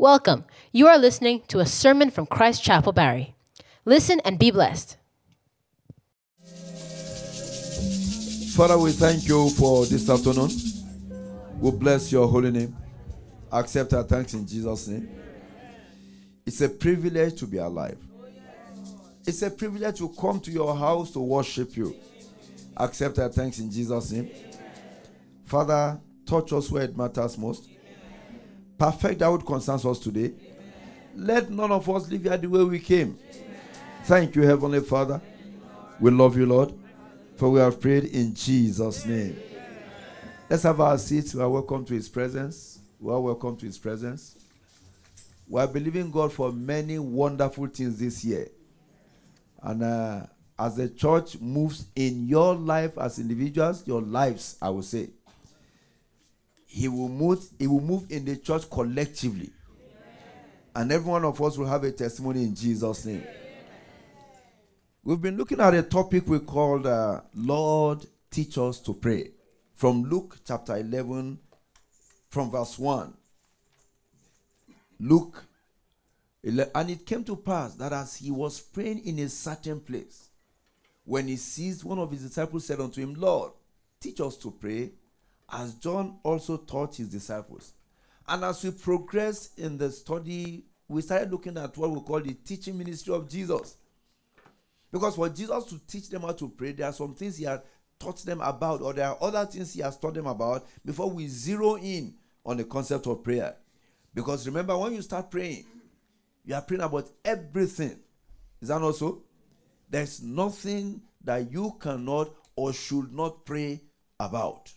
Welcome. You are listening to a sermon from Christ Chapel Barrie. Listen and be blessed. Father, we thank you for this afternoon. We bless your holy name. Accept our thanks in Jesus' name. It's a privilege to be alive. It's a privilege to come to your house to worship you. Accept our thanks in Jesus' name. Father, touch us where it matters most. Perfect that which concerns us today. Let none of us live here the way we came. Thank you, Heavenly Father. We love you, Lord, for we have prayed in Jesus' name. Let's have our seats. We are welcome to His presence. We are welcome to His presence. We are believing God for many wonderful things this year. And uh, as the church moves in your life as individuals, your lives, I will say, He will move. He will move in the church collectively, and every one of us will have a testimony in Jesus' name. We've been looking at a topic we called uh, "Lord, teach us to pray," from Luke chapter eleven, from verse one. Luke and it came to pass that as he was praying in a certain place, when he ceased, one of his disciples said unto him, Lord, teach us to pray, as John also taught his disciples. And as we progressed in the study, we started looking at what we call the teaching ministry of Jesus. Because for Jesus to teach them how to pray, there are some things he had taught them about, or there are other things he has taught them about before we zero in on the concept of prayer. Because remember, when you start praying, you are praying about everything. Is that not so? There's nothing that you cannot or should not pray about.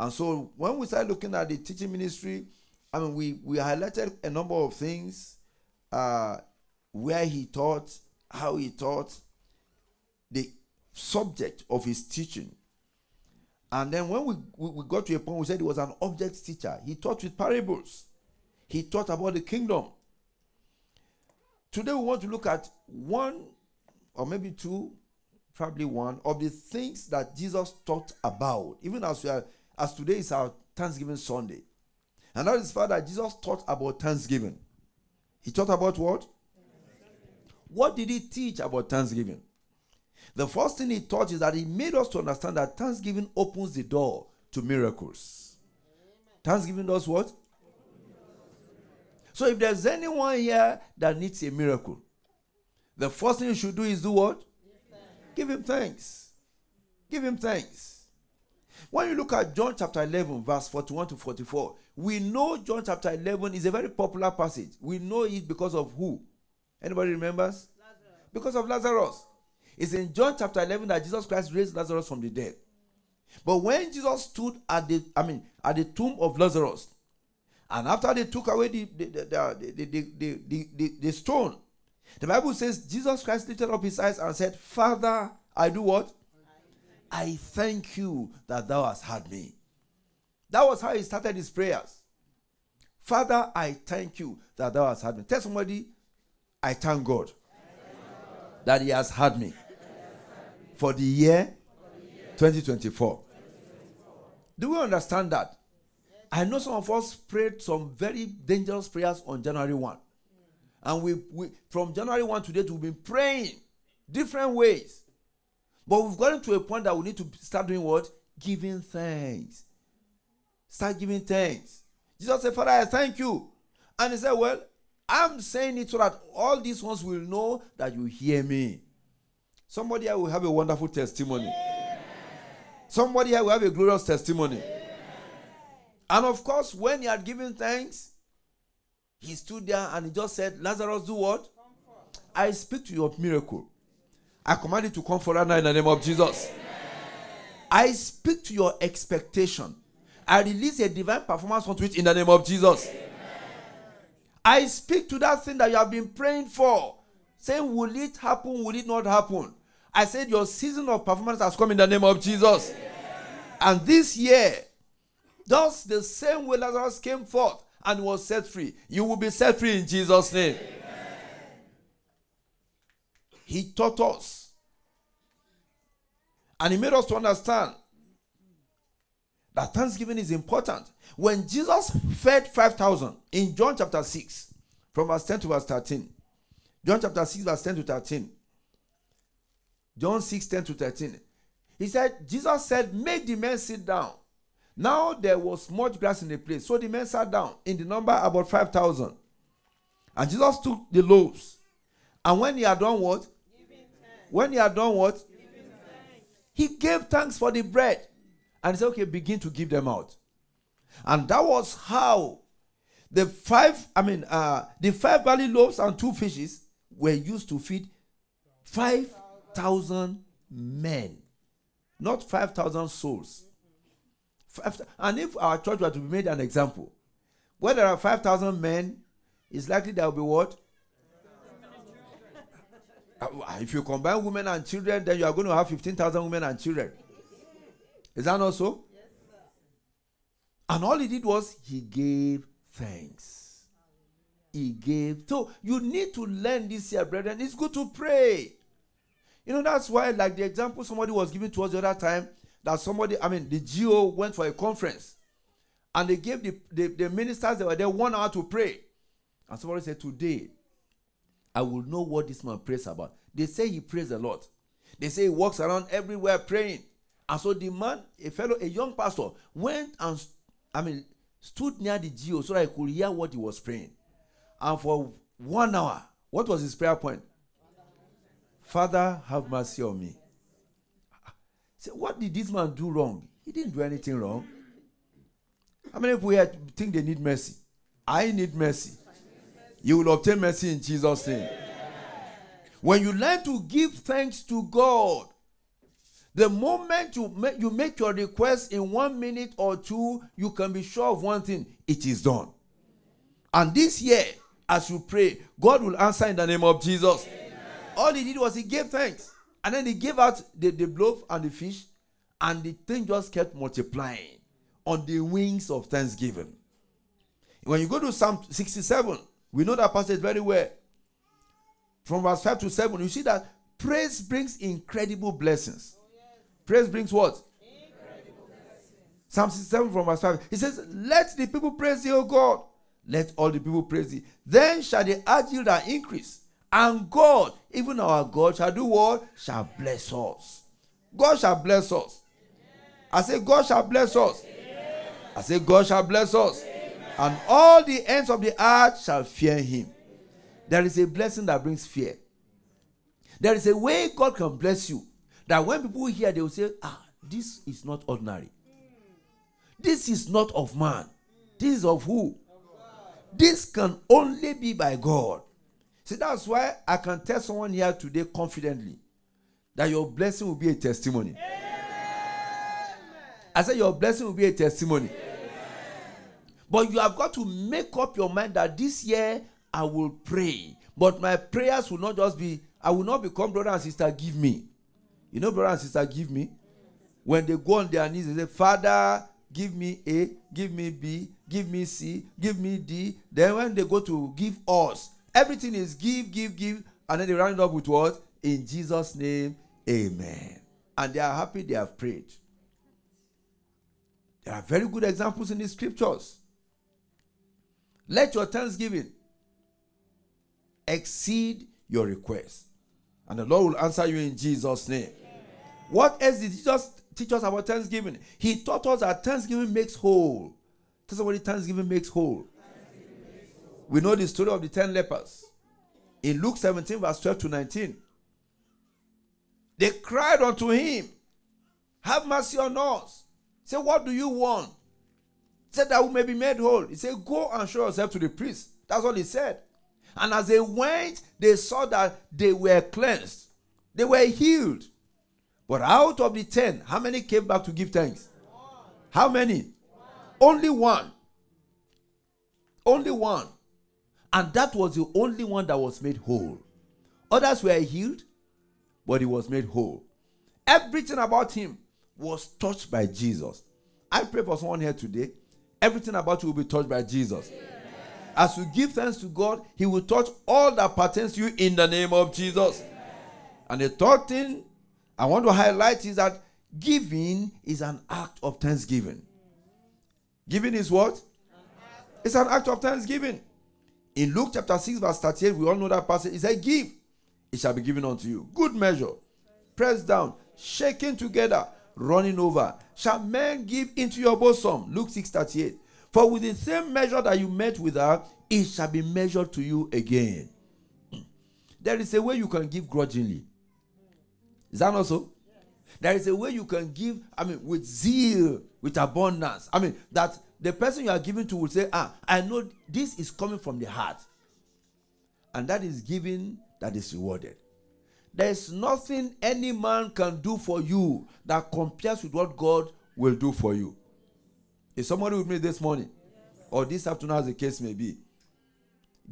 And so when we start looking at the teaching ministry, I mean, we, we highlighted a number of things uh, where he taught, how he taught, the subject of his teaching. And then when we, we, we got to a point, we said he was an object teacher. He taught with parables. He taught about the kingdom. Today we want to look at one or maybe two, probably one of the things that Jesus taught about, even as we are as today is our Thanksgiving Sunday. And that is that Jesus taught about Thanksgiving. He taught about what? What did he teach about Thanksgiving? The first thing he taught is that he made us to understand that Thanksgiving opens the door to miracles. Thanksgiving does what? So if there's anyone here that needs a miracle, the first thing you should do is do what? Give him thanks. Give him thanks. When you look at John chapter 11, verse 41 to 44, we know John chapter 11 is a very popular passage. We know it because of who? Anybody remembers? Lazarus. Because of Lazarus. It's in John chapter 11 that Jesus Christ raised Lazarus from the dead. But when Jesus stood at the, I mean, at the tomb of Lazarus, and after they took away the, the, the, the, the, the, the stone, the Bible says Jesus Christ lifted up his eyes and said, Father, I do what? I thank you that thou hast heard me. That was how he started his prayers. Father, I thank you that thou hast heard me. Tell somebody, I thank God that he has heard me for the year 2024. Do we understand that? I know some of us prayed some very dangerous prayers on January 1. And we, we from January 1 to date, we've been praying different ways. But we've gotten to a point that we need to start doing what? Giving thanks. Start giving thanks. Jesus said, Father, I thank you. And he said, Well, I'm saying it so that all these ones will know that you hear me. Somebody here will have a wonderful testimony. Somebody here will have a glorious testimony. And of course, when he had given thanks, he stood there and he just said, Lazarus, do what? I speak to your miracle. I command you to come for right now in the name of Jesus. I speak to your expectation. I release a divine performance onto it in the name of Jesus. I speak to that thing that you have been praying for, saying, Will it happen? Will it not happen? I said, Your season of performance has come in the name of Jesus. And this year, just the same way Lazarus came forth and was set free, you will be set free in Jesus' name. He taught us. And he made us to understand that thanksgiving is important. When Jesus fed 5,000 in John chapter 6, from verse 10 to verse 13, John chapter 6, verse 10 to 13, John 6, 10 to 13, he said, Jesus said, Make the men sit down. Now there was much grass in the place. So the men sat down, in the number about 5,000. And Jesus took the loaves. And when he had done what? When he had done what? He gave thanks for the bread. And he said, okay, begin to give them out. And that was how the five, I mean, uh, the five barley loaves and two fishes were used to feed 5,000 men, not 5,000 souls. Five, and if our church were to be made an example, where there are 5,000 men, it's likely there will be what? Uh, if you combine women and children, then you are going to have 15,000 women and children. Is that not so? Yes, and all he did was he gave thanks. He gave. So you need to learn this here, brethren. It's good to pray. You know, that's why, like the example somebody was giving to us the other time, that somebody, I mean, the GO went for a conference and they gave the, the, the ministers that were there one hour to pray. And somebody said, Today, I will know what this man prays about. They say he prays a lot. They say he walks around everywhere praying. And so the man, a fellow, a young pastor, went and, I mean, stood near the GO so that he could hear what he was praying. And for one hour, what was his prayer point? Father, have mercy on me. So what did this man do wrong? He didn't do anything wrong. How many people here think they need mercy? I need mercy. You will obtain mercy in Jesus' name. When you learn to give thanks to God, the moment you make, you make your request in one minute or two, you can be sure of one thing it is done. And this year, as you pray, God will answer in the name of Jesus. Amen. All he did was he gave thanks. And then he gave out the, the loaf and the fish, and the thing just kept multiplying on the wings of thanksgiving. When you go to Psalm 67, we know that passage very well. From verse 5 to 7, you see that praise brings incredible blessings. Praise brings what? Psalm 67 from verse 5. He says, Let the people praise thee, O God. Let all the people praise thee. Then shall the earth yield and increase. And God, even our God, shall do what? Shall bless us. God shall bless us. I say, God shall bless us. I say, God shall bless us. And all the ends of the earth shall fear him. There is a blessing that brings fear. There is a way God can bless you that when people hear, they will say, Ah, this is not ordinary. This is not of man. This is of who? This can only be by God. See, that's why I can tell someone here today confidently that your blessing will be a testimony. Amen. I said, Your blessing will be a testimony. Amen. But you have got to make up your mind that this year I will pray. But my prayers will not just be, I will not become brother and sister, give me. You know, brother and sister, give me. When they go on their knees, they say, Father, give me A, give me B, give me C, give me D. Then when they go to give us, everything is give, give, give. And then they round up with what? In Jesus' name, Amen. And they are happy they have prayed. There are very good examples in the scriptures. Let your thanksgiving exceed your request. And the Lord will answer you in Jesus' name. Amen. What else did Jesus teach us about thanksgiving? He taught us that thanksgiving makes whole. Tell somebody thanksgiving makes whole. Thanksgiving makes whole. We know the story of the ten lepers. In Luke 17, verse 12 to 19. They cried unto him, Have mercy on us. Say, What do you want? Said that we may be made whole. He said, Go and show yourself to the priest. That's all he said. And as they went, they saw that they were cleansed, they were healed. But out of the ten, how many came back to give thanks? One. How many? One. Only one. Only one. And that was the only one that was made whole. Others were healed, but he was made whole. Everything about him was touched by Jesus. I pray for someone here today. Everything about you will be touched by Jesus. Amen. As you give thanks to God, He will touch all that pertains to you in the name of Jesus. Amen. And the third thing I want to highlight is that giving is an act of thanksgiving. Giving is what? It's an act of thanksgiving. In Luke chapter 6, verse 38, we all know that passage. It said, Give, it shall be given unto you. Good measure, pressed down, shaken together, running over. Shall men give into your bosom? Luke 6 38. For with the same measure that you met with her, it shall be measured to you again. There is a way you can give grudgingly. Is that not so? There is a way you can give, I mean, with zeal, with abundance. I mean, that the person you are giving to will say, Ah, I know this is coming from the heart. And that is giving that is rewarded. There is nothing any man can do for you that compares with what God will do for you. Is somebody with me this morning? Or this afternoon, as the case may be.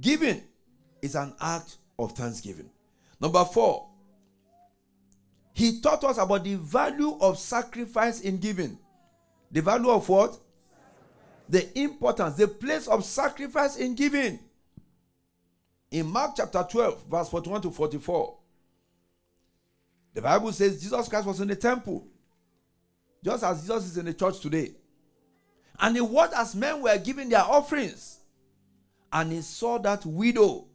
Giving is an act of thanksgiving. Number four, he taught us about the value of sacrifice in giving. The value of what? The importance, the place of sacrifice in giving. In Mark chapter 12, verse 41 to 44, the Bible says Jesus Christ was in the temple, just as Jesus is in the church today. And he watched as men were giving their offerings. And he saw that widow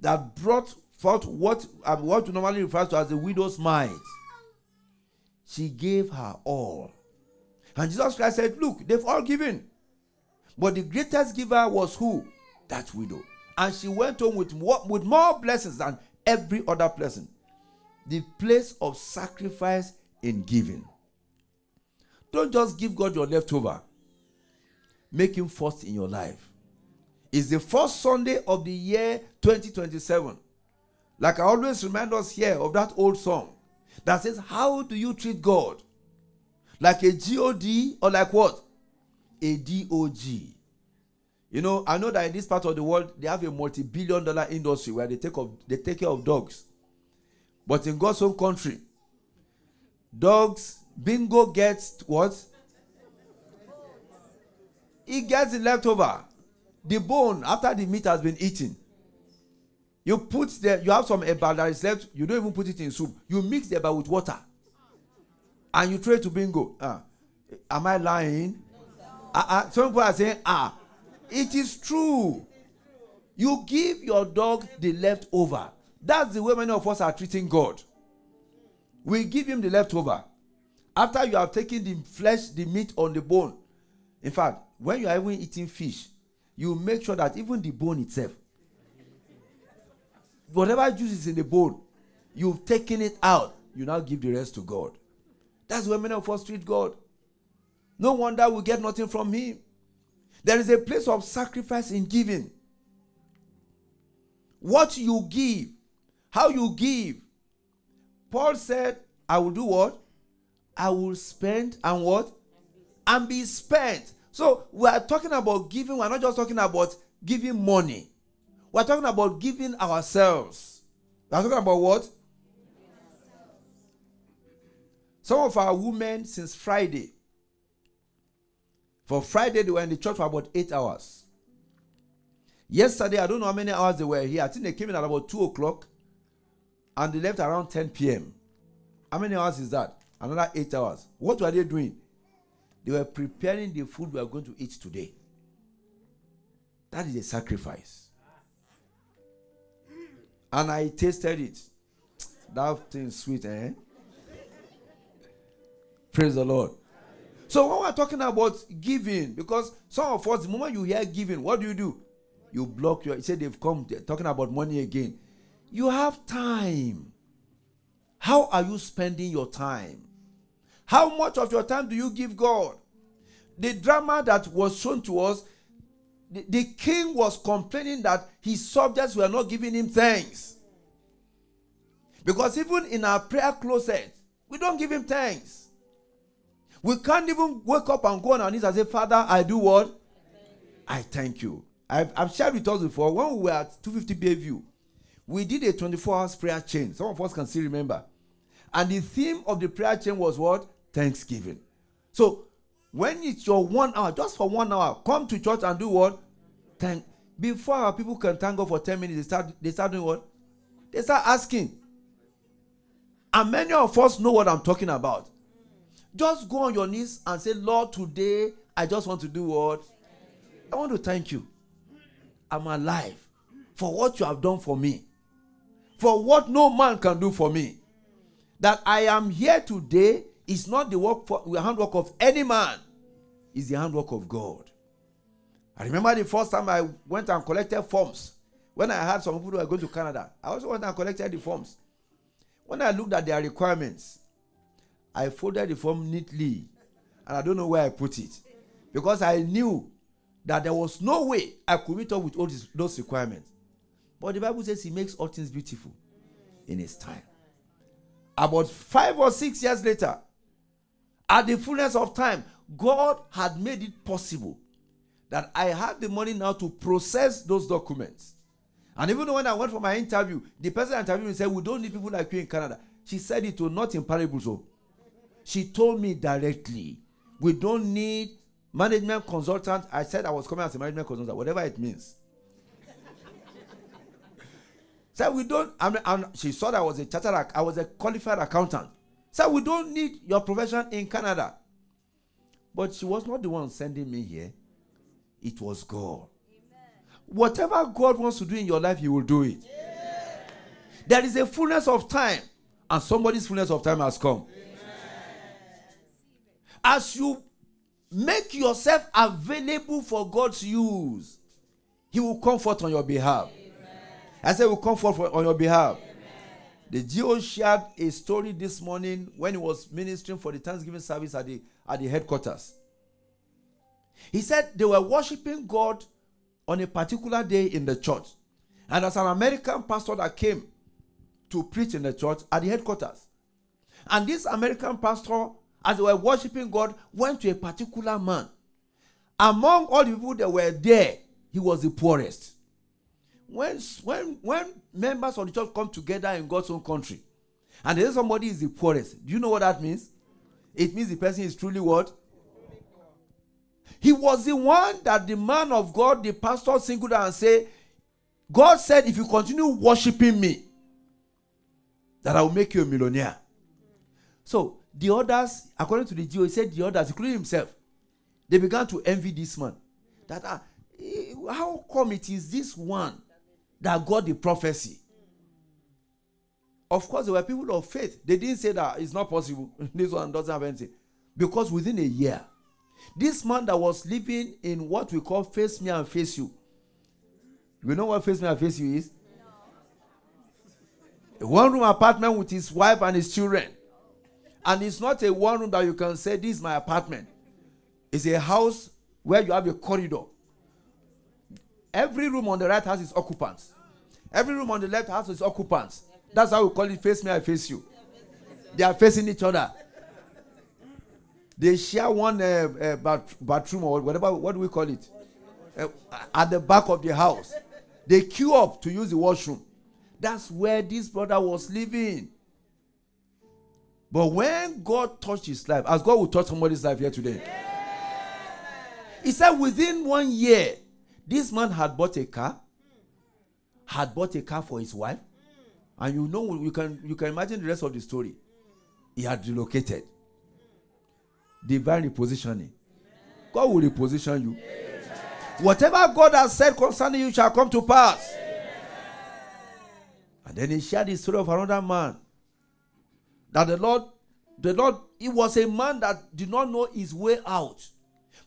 that brought forth what, um, what we normally refer to as the widow's mite. She gave her all. And Jesus Christ said, Look, they've all given. But the greatest giver was who? That widow. And she went home with with more blessings than every other person. The place of sacrifice in giving. Don't just give God your leftover. Make him first in your life. It's the first Sunday of the year 2027. Like I always remind us here of that old song that says, How do you treat God? Like a God or like what? A DOG. You know, I know that in this part of the world they have a multi-billion dollar industry where they take of they take care of dogs. But in God's own country, dogs bingo gets what? He gets the leftover. The bone after the meat has been eaten. You put the you have some eba that is left, you don't even put it in soup. You mix the eba with water. And you try to bingo. Uh, am I lying? Uh, uh, some people are saying, ah, it is true. You give your dog the leftover. That's the way many of us are treating God. We give him the leftover. After you have taken the flesh, the meat on the bone. In fact, when you are even eating fish, you make sure that even the bone itself, whatever juice is in the bone, you've taken it out. You now give the rest to God. That's where many of us treat God. No wonder we get nothing from Him. There is a place of sacrifice in giving. What you give, how you give. Paul said, I will do what? I will spend and what? And be spent. So we are talking about giving. We're not just talking about giving money. We're talking about giving ourselves. We're talking about what? Some of our women since Friday. For Friday, they were in the church for about eight hours. Yesterday, I don't know how many hours they were here. I think they came in at about 2 o'clock and they left around 10 p.m. How many hours is that? Another eight hours. What were they doing? They were preparing the food we are going to eat today. That is a sacrifice. And I tasted it. That thing sweet, eh? Praise the Lord. So when we're talking about giving, because some of us, the moment you hear giving, what do you do? You block your. You say they've come they're talking about money again. You have time. How are you spending your time? How much of your time do you give God? The drama that was shown to us, the, the king was complaining that his subjects were not giving him thanks. Because even in our prayer closet, we don't give him thanks. We can't even wake up and go on our knees and say, Father, I do what? I thank you. I've, I've shared with us before when we were at 250 Bayview, we did a 24 hours prayer chain. Some of us can still remember. And the theme of the prayer chain was what? Thanksgiving. So when it's your one hour, just for one hour, come to church and do what? Thank. Before our people can thank God for 10 minutes, they start, they start doing what? They start asking. And many of us know what I'm talking about. Just go on your knees and say, Lord, today I just want to do what? I want to thank you. I'm alive for what you have done for me, for what no man can do for me. That I am here today is not the work for the handwork of any man, it's the handwork of God. I remember the first time I went and collected forms. When I had some people who were going to Canada, I also went and collected the forms. When I looked at their requirements, I folded the form neatly and I don't know where I put it because I knew that there was no way I could meet up with all these, those requirements. But the Bible says He makes all things beautiful in His time. About five or six years later, at the fullness of time, God had made it possible that I had the money now to process those documents. And even when I went for my interview, the person interviewed me said, We don't need people like you in Canada. She said it to not in parables. So she told me directly, We don't need management consultant. I said I was coming as a management consultant, whatever it means. Said we don't. I mean, she saw that I was a chartered. I was a qualified accountant. Said we don't need your profession in Canada. But she was not the one sending me here. It was God. Whatever God wants to do in your life, He will do it. Yeah. There is a fullness of time, and somebody's fullness of time has come. As you make yourself available for God's use, He will comfort on your behalf. I said, we'll comfort for, on your behalf. Amen. The GO shared a story this morning when he was ministering for the Thanksgiving service at the, at the headquarters. He said they were worshiping God on a particular day in the church. And as an American pastor that came to preach in the church at the headquarters. And this American pastor, as they were worshiping God, went to a particular man. Among all the people that were there, he was the poorest. When, when, when members of the church come together in God's own country, and then somebody is the poorest, do you know what that means? It means the person is truly what? He was the one that the man of God, the pastor, singled out and say, God said, if you continue worshiping me, that I will make you a millionaire. So the others, according to the Jew, he said the others, including himself, they began to envy this man. That uh, how come it is this one that got the prophecy? Of course, there were people of faith. They didn't say that it's not possible. this one doesn't have anything. Because within a year, this man that was living in what we call face me and face you. You know what face me and face you is? No. A one room apartment with his wife and his children. And it's not a one room that you can say, This is my apartment. It's a house where you have a corridor. Every room on the right has its occupants. Every room on the left has its occupants. That's how we call it face me, I face you. They are facing each other. They share one uh, uh, bath- bathroom or whatever. What do we call it? Uh, at the back of the house. They queue up to use the washroom. That's where this brother was living. But when God touched his life, as God will touch somebody's life here today, he said within one year, this man had bought a car, had bought a car for his wife, and you know you can you can imagine the rest of the story. He had relocated divine repositioning. God will reposition you. Whatever God has said concerning you shall come to pass. And then he shared the story of another man. That the Lord, the Lord, he was a man that did not know his way out.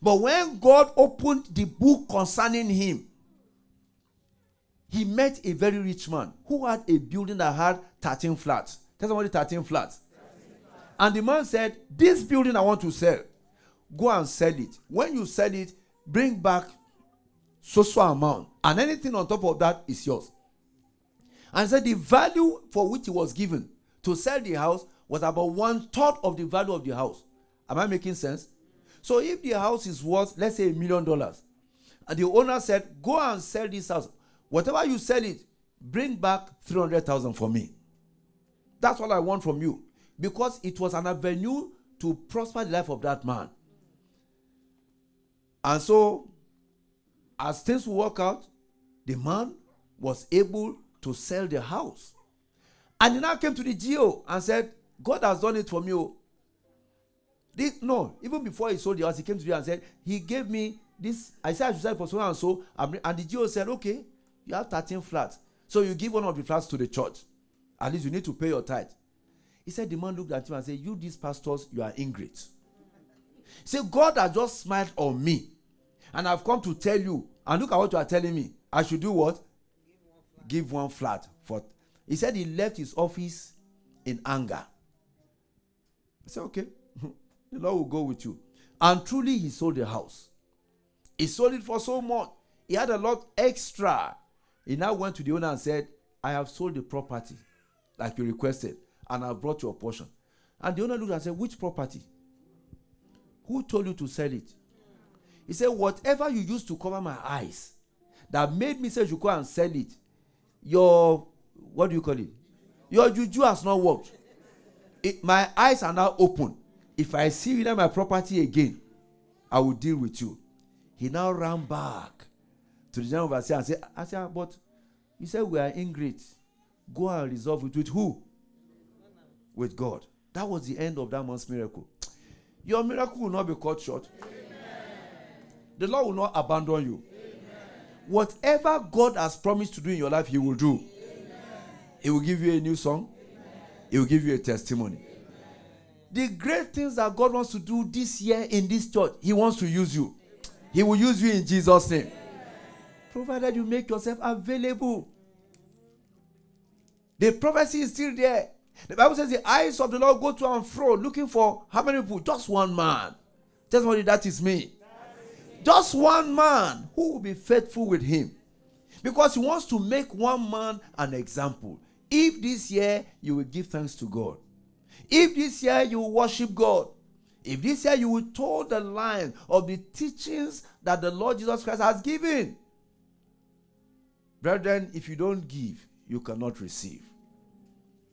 But when God opened the book concerning him, he met a very rich man who had a building that had 13 flats. Tell somebody 13 flats. And the man said, This building I want to sell. Go and sell it. When you sell it, bring back so so amount. And anything on top of that is yours. And said the value for which he was given to sell the house was about one third of the value of the house. Am I making sense? So if the house is worth, let's say, a million dollars, and the owner said, Go and sell this house. Whatever you sell it, bring back 300,000 for me. That's all I want from you because it was an avenue to prosper the life of that man. And so, as things work out, the man was able to sell the house. And he now came to the GO and said, God has done it for me. Oh. This, no, even before he sold the house, he came to me and said, He gave me this. I said, I should sell for so and so. And the GO said, Okay, you have 13 flats. So you give one of the flats to the church. At least you need to pay your tithe. He said, The man looked at him and said, You, these pastors, you are ingrate. He said, God has just smiled on me. And I've come to tell you. And look at what you are telling me. I should do what? Give one flat for. He said he left his office in anger. I said, Okay, the Lord will go with you. And truly, he sold the house. He sold it for so much. He had a lot extra. He now went to the owner and said, I have sold the property like you requested, and I've brought your portion. And the owner looked and said, Which property? Who told you to sell it? He said, Whatever you used to cover my eyes that made me say you go and sell it, your, what do you call it? Your juju has not worked. It, my eyes are now open. If I see you in my property again, I will deal with you. He now ran back to the general overseer and said, I said, ah, but you said we are ingrate. Go and resolve it with who? With God. That was the end of that man's miracle. Your miracle will not be cut short. Amen. The Lord will not abandon you. Amen. Whatever God has promised to do in your life, He will do. Amen. He will give you a new song, He will give you a testimony. The great things that God wants to do this year in this church, He wants to use you. He will use you in Jesus' name. Provided you make yourself available. The prophecy is still there. The Bible says the eyes of the Lord go to and fro looking for how many people? Just one man. Testimony, that is me. Just one man who will be faithful with him. Because he wants to make one man an example. If this year you will give thanks to God, if this year you worship God, if this year you will toe the line of the teachings that the Lord Jesus Christ has given, brethren, if you don't give, you cannot receive.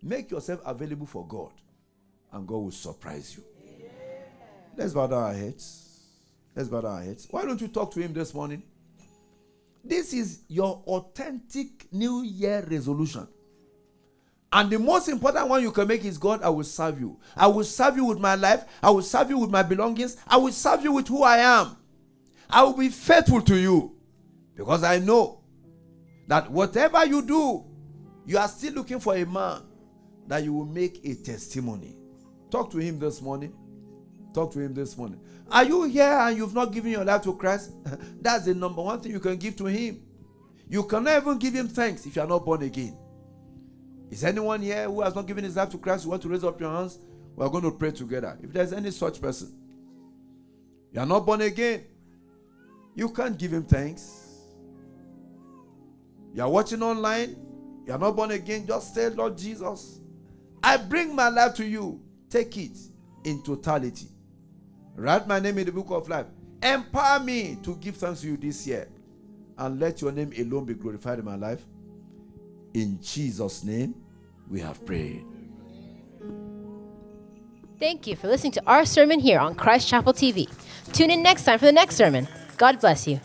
Make yourself available for God, and God will surprise you. Let's bow down our heads. Let's bow down our heads. Why don't you talk to Him this morning? This is your authentic New Year resolution. And the most important one you can make is God, I will serve you. I will serve you with my life. I will serve you with my belongings. I will serve you with who I am. I will be faithful to you because I know that whatever you do, you are still looking for a man that you will make a testimony. Talk to him this morning. Talk to him this morning. Are you here and you've not given your life to Christ? That's the number one thing you can give to him. You cannot even give him thanks if you are not born again. Is anyone here who has not given his life to Christ? You want to raise up your hands? We're going to pray together. If there's any such person, you are not born again, you can't give him thanks. You are watching online, you are not born again, just say, Lord Jesus, I bring my life to you. Take it in totality. Write my name in the book of life. Empower me to give thanks to you this year. And let your name alone be glorified in my life. In Jesus' name, we have prayed. Thank you for listening to our sermon here on Christ Chapel TV. Tune in next time for the next sermon. God bless you.